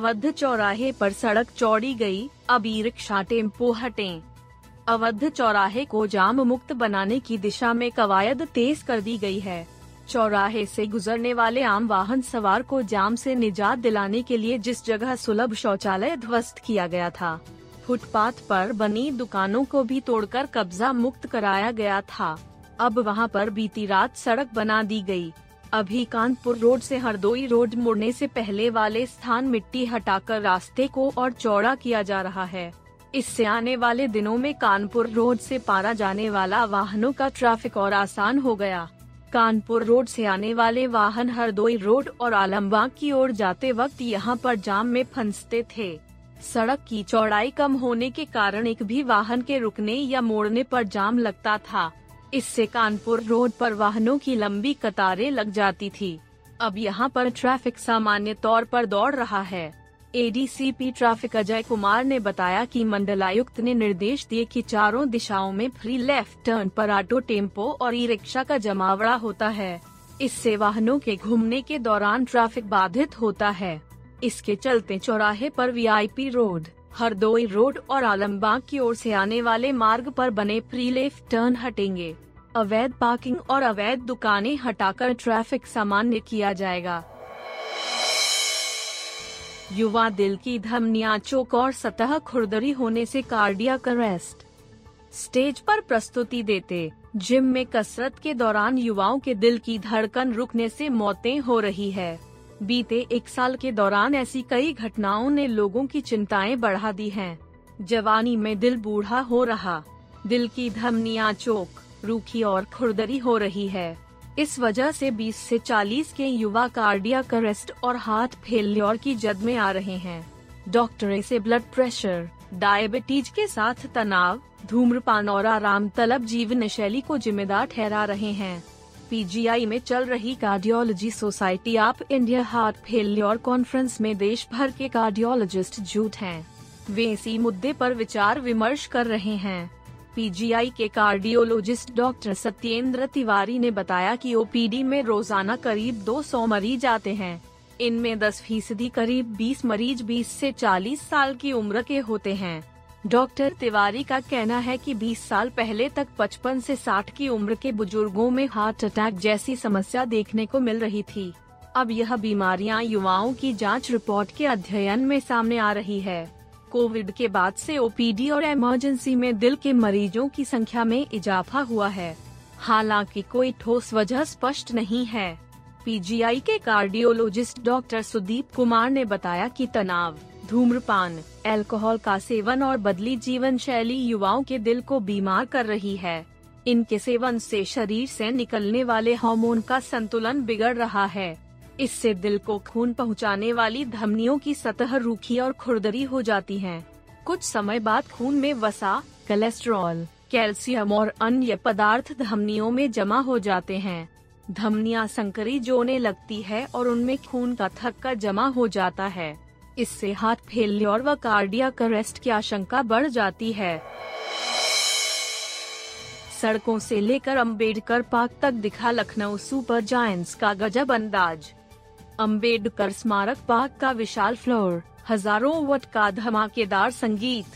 अवध चौराहे पर सड़क चौड़ी गई, अब ई रिक्शा टेंपो हटें। अवध चौराहे को जाम मुक्त बनाने की दिशा में कवायद तेज कर दी गई है चौराहे से गुजरने वाले आम वाहन सवार को जाम से निजात दिलाने के लिए जिस जगह सुलभ शौचालय ध्वस्त किया गया था फुटपाथ पर बनी दुकानों को भी तोड़कर कब्जा मुक्त कराया गया था अब वहाँ पर बीती रात सड़क बना दी गई। अभी कानपुर रोड से हरदोई रोड मुड़ने से पहले वाले स्थान मिट्टी हटाकर रास्ते को और चौड़ा किया जा रहा है। इससे आने वाले दिनों में कानपुर रोड से पारा जाने वाला वाहनों का ट्रैफ़िक और आसान हो गया। कानपुर रोड से आने वाले वाहन हरदोई रोड और आलमबाग की ओर जाते वक्त यहाँ पर जाम में फंसते थे। सड़क की चौड़ाई कम होने के कारण एक भी वाहन के रुकने या मोड़ने पर जाम लगता था। इससे कानपुर रोड पर वाहनों की लंबी कतारें लग जाती थी। अब यहाँ पर ट्रैफ़िक सामान्य तौर पर दौड़ रहा है। एडीसीपी ट्रैफ़िक अजय कुमार ने बताया कि मंडलायुक्त ने निर्देश दिए कि चारों दिशाओं में फ्री लेफ़्ट टर्न पर ऑटो टेंपो और ई रिक्शा का जमावड़ा होता है। इससे वाहनों के घूमने के दौरान ट्रैफ़िक बाधित होता है। इसके चलते चौराहे पर वीआईपी रोड हरदोई रोड और आलमबाग की ओर से आने वाले मार्ग पर बने फ्री लेफ़्ट टर्न हटेंगे। अवैध पार्किंग और अवैध दुकानें हटाकर ट्रैफ़िक सामान्य किया जाएगा। युवा दिल की धमनिया चोक और सतह खुरदरी होने से कार्डियक अरेस्ट। स्टेज पर प्रस्तुति देते। जिम में कसरत के दौरान युवाओं के दिल की धड़कन रुकने से मौतें हो रही है। बीते एक साल के दौरान ऐसी कई घटनाओं ने लोगों की चिंताएँ बढ़ा दी हैं। जवानी में दिल बूढ़ा हो रहा, दिल की धमनियाँ चोक, रूखी और खुरदरी हो रही है। इस वजह से 20 से 40 के युवा कार्डियक अरेस्ट और हार्ट फेल्योर की जद में आ रहे हैं। डॉक्टर इसे ब्लड प्रेशर, डायबिटीज़ के साथ तनाव, धूम्रपान और आराम तलब जीवन शैली को जिम्मेदार ठहरा रहे हैं। पीजीआई में चल रही cardiology society of India heart failure conference में देश भर के कार्डियोलॉजिस्ट जुट हैं। वे इसी मुद्दे पर विचार विमर्श कर रहे हैं। पीजीआई के कार्डियोलॉजिस्ट डॉक्टर सत्येंद्र तिवारी ने बताया कि ओपीडी में रोज़ाना करीब 200 मरीज़ आते हैं। इनमें 10 फ़ीसदी करीब 20 मरीज़ 20 से 40 साल की उम्र के होते हैं। डॉक्टर तिवारी का कहना है कि 20 साल पहले तक 55 से 60 की उम्र के बुज़ुर्गों में हार्ट अटैक जैसी समस्या देखने को मिल रही थी। अब यह बीमारियाँ युवाओं की जाँच रिपोर्ट के अध्ययन में सामने आ रही है। कोविड के बाद से ओपीडी और इमरजेंसी में दिल के मरीजों की संख्या में इजाफा हुआ है। हालाँकि कोई ठोस वजह स्पष्ट नहीं है। पीजीआई के कार्डियोलॉजिस्ट डॉक्टर सुदीप कुमार ने बताया कि तनाव धूम्रपान अल्कोहल का सेवन और बदली जीवन शैली युवाओं के दिल को बीमार कर रही है। इनके सेवन से शरीर से निकलने वाले हार्मोन का संतुलन बिगड़ रहा है। इससे दिल को खून पहुँचाने वाली धमनियों की सतह रूखी और खुरदरी हो जाती है। कुछ समय बाद खून में वसा कोलेस्ट्रॉल कैल्शियम और अन्य पदार्थ धमनियों में जमा हो जाते हैं। धमनियाँ संकरी जोने लगती है और उनमें खून का थक्का जमा हो जाता है। इससे हार्ट फेल्योर व कार्डियक अरेस्ट की आशंका बढ़ जाती है। सड़कों से लेकर अंबेडकर पार्क तक दिखा लखनऊ सुपर जायंट्स का गजब अंदाज। अंबेडकर स्मारक पार्क का विशाल फ्लोर, हज़ारों वट का धमाकेदार संगीत,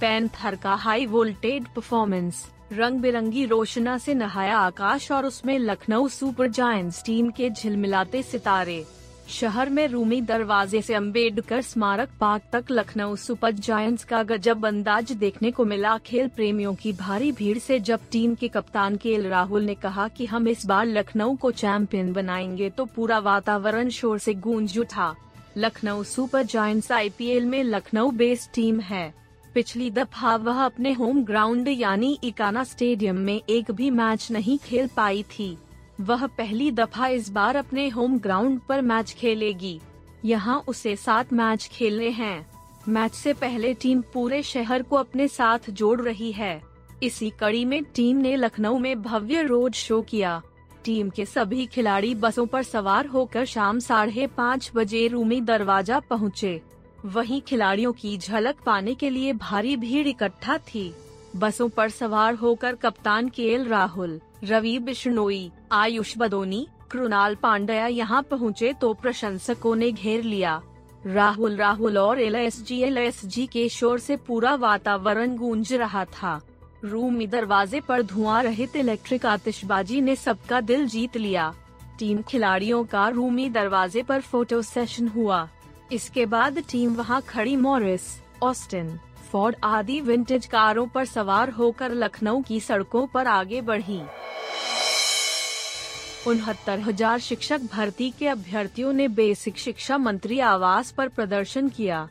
पैंथर का हाई वोल्टेज परफॉर्मेंस रंग बिरंगी रोशना से नहाया आकाश और उसमें लखनऊ सुपर जायंट्स टीम के झिलमिलाते सितारे। शहर में रूमी दरवाजे से अंबेडकर स्मारक पार्क तक लखनऊ सुपर जायंट्स का गजब अंदाज देखने को मिला। खेल प्रेमियों की भारी भीड़ से जब टीम के कप्तान के एल राहुल ने कहा कि हम इस बार लखनऊ को चैंपियन बनाएँगे तो पूरा वातावरण शोर से गूंज उठा। लखनऊ सुपर जायंट्स आईपीएल में लखनऊ बेस्ड टीम है। पिछली दफ़ा वह अपने होम ग्राउंड यानी इकाना स्टेडियम में एक भी मैच नहीं खेल पाई थी। वह पहली दफ़ा इस बार अपने होम ग्राउंड पर मैच खेलेगी। यहाँ उसे सात मैच खेलने हैं। मैच से पहले टीम पूरे शहर को अपने साथ जोड़ रही है। इसी कड़ी में टीम ने लखनऊ में भव्य रोड शो किया। टीम के सभी खिलाड़ी बसों पर सवार होकर शाम साढ़े पाँच बजे रूमी दरवाज़ा पहुँचे। वहीं खिलाड़ियों की झलक पाने के लिए भारी भीड़ इकट्ठा थी। बसों पर सवार होकर कप्तान के राहुल रवि बिश्नोई, आयुष बदोनी, कृणाल पांड्या यहाँ पहुँचे तो प्रशंसकों ने घेर लिया। राहुल राहुल और L S G L S G के शोर से पूरा वातावरण गूंज रहा था। रूमी दरवाजे पर धुआँ रहित इलेक्ट्रिक आतिशबाजी ने सबका दिल जीत लिया। टीम खिलाड़ियों का रूमी दरवाजे पर फ़ोटो सेशन हुआ। इसके बाद टीम वहाँ खड़ी मॉरिस, ऑस्टिन फोर्ड आदि विंटेज कारों पर सवार होकर लखनऊ की सड़कों पर आगे बढ़ी। उनहत्तर हज़ार शिक्षक भर्ती के अभ्यर्थियों ने बेसिक शिक्षा मंत्री आवास पर प्रदर्शन किया।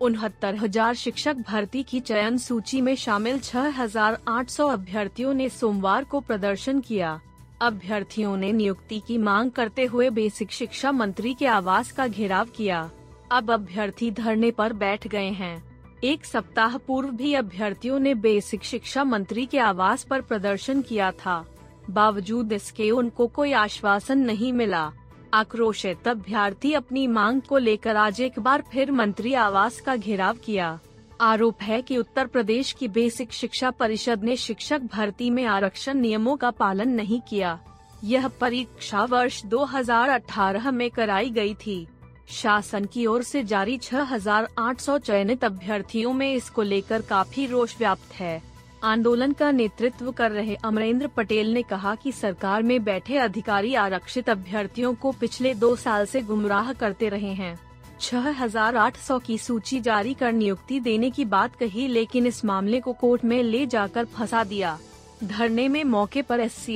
उनहत्तर हज़ार शिक्षक भर्ती की चयन सूची में शामिल 6,800 अभ्यर्थियों ने सोमवार को प्रदर्शन किया। अभ्यर्थियों ने नियुक्ति की मांग करते हुए बेसिक शिक्षा मंत्री के आवास का घेराव किया। अब अभ्यर्थी धरने पर बैठ गए हैं। एक सप्ताह पूर्व भी अभ्यर्थियों ने बेसिक शिक्षा मंत्री के आवास पर प्रदर्शन किया था। बावजूद इसके उनको कोई आश्वासन नहीं मिला। आक्रोशित अभ्यर्थी अपनी मांग को लेकर आज एक बार फिर मंत्री आवास का घेराव किया। आरोप है कि उत्तर प्रदेश की बेसिक शिक्षा परिषद ने शिक्षक भर्ती में आरक्षण नियमों का पालन नहीं किया। यह परीक्षा वर्ष 2018 में कराई गई थी। शासन की ओर से जारी 6,800 चयनित अभ्यर्थियों में इसको लेकर काफ़ी रोष व्याप्त है। आंदोलन का नेतृत्व कर रहे अमरेंद्र पटेल ने कहा कि सरकार में बैठे अधिकारी आरक्षित अभ्यर्थियों को पिछले दो साल से गुमराह करते रहे हैं। 6,800 की सूची जारी कर नियुक्ति देने की बात कही लेकिन इस मामले को कोर्ट में ले जाकर फंसा दिया। धरने में मौके पर एस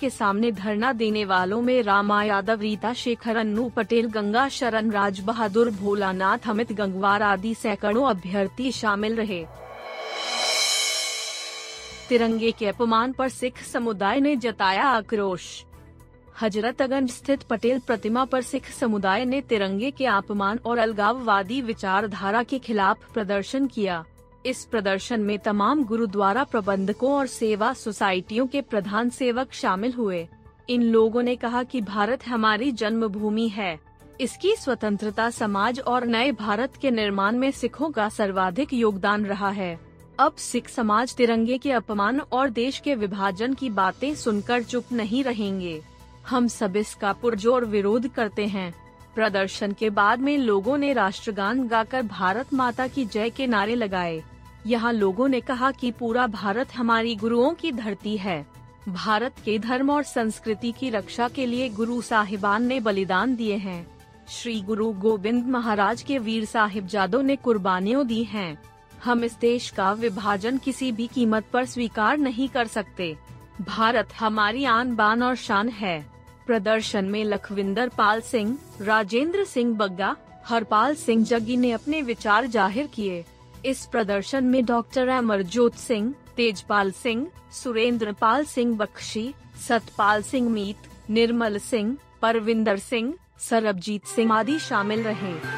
के सामने धरना देने वालों में रामा यादव, रीता शेखर, अन्नू पटेल, गंगा शरण राज बहादुर भोलानाथ, अमित गंगवार आदि सैकड़ों अभ्यर्थी शामिल रहे। तिरंगे के अपमान पर सिख समुदाय ने जताया आक्रोश। हजरतगंज स्थित पटेल प्रतिमा पर सिख समुदाय ने तिरंगे के अपमान और अलगाववादी विचारधारा के खिलाफ प्रदर्शन किया। इस प्रदर्शन में तमाम गुरुद्वारा प्रबंधकों और सेवा सोसाइटियों के प्रधान सेवक शामिल हुए। इन लोगों ने कहा कि भारत हमारी जन्मभूमि है। इसकी स्वतंत्रता समाज और नए भारत के निर्माण में सिखों का सर्वाधिक योगदान रहा है। अब सिख समाज तिरंगे के अपमान और देश के विभाजन की बातें सुनकर चुप नहीं रहेंगे। हम सब इसका पुरजोर विरोध करते हैं। प्रदर्शन के बाद में लोगों ने राष्ट्रगान गाकर भारत माता की जय के नारे लगाए। यहाँ लोगों ने कहा कि पूरा भारत हमारी गुरुओं की धरती है। भारत के धर्म और संस्कृति की रक्षा के लिए गुरु साहिबान ने बलिदान दिए हैं। श्री गुरु गोविंद महाराज के वीर साहिब जादों ने कुर्बानियों दी हैं। हम इस देश का विभाजन किसी भी कीमत पर स्वीकार नहीं कर सकते। भारत हमारी आन बान और शान है। प्रदर्शन में लखविंदर पाल सिंह, राजेंद्र सिंह बग्गा, हरपाल सिंह जगी ने अपने विचार ज़ाहिर किए। इस प्रदर्शन में डॉक्टर अमरजोत सिंह, तेजपाल सिंह, सुरेंद्र पाल सिंह बख्शी, सतपाल सिंह मीत, निर्मल सिंह, परविंदर सिंह, सरबजीत सिंह आदि शामिल रहे।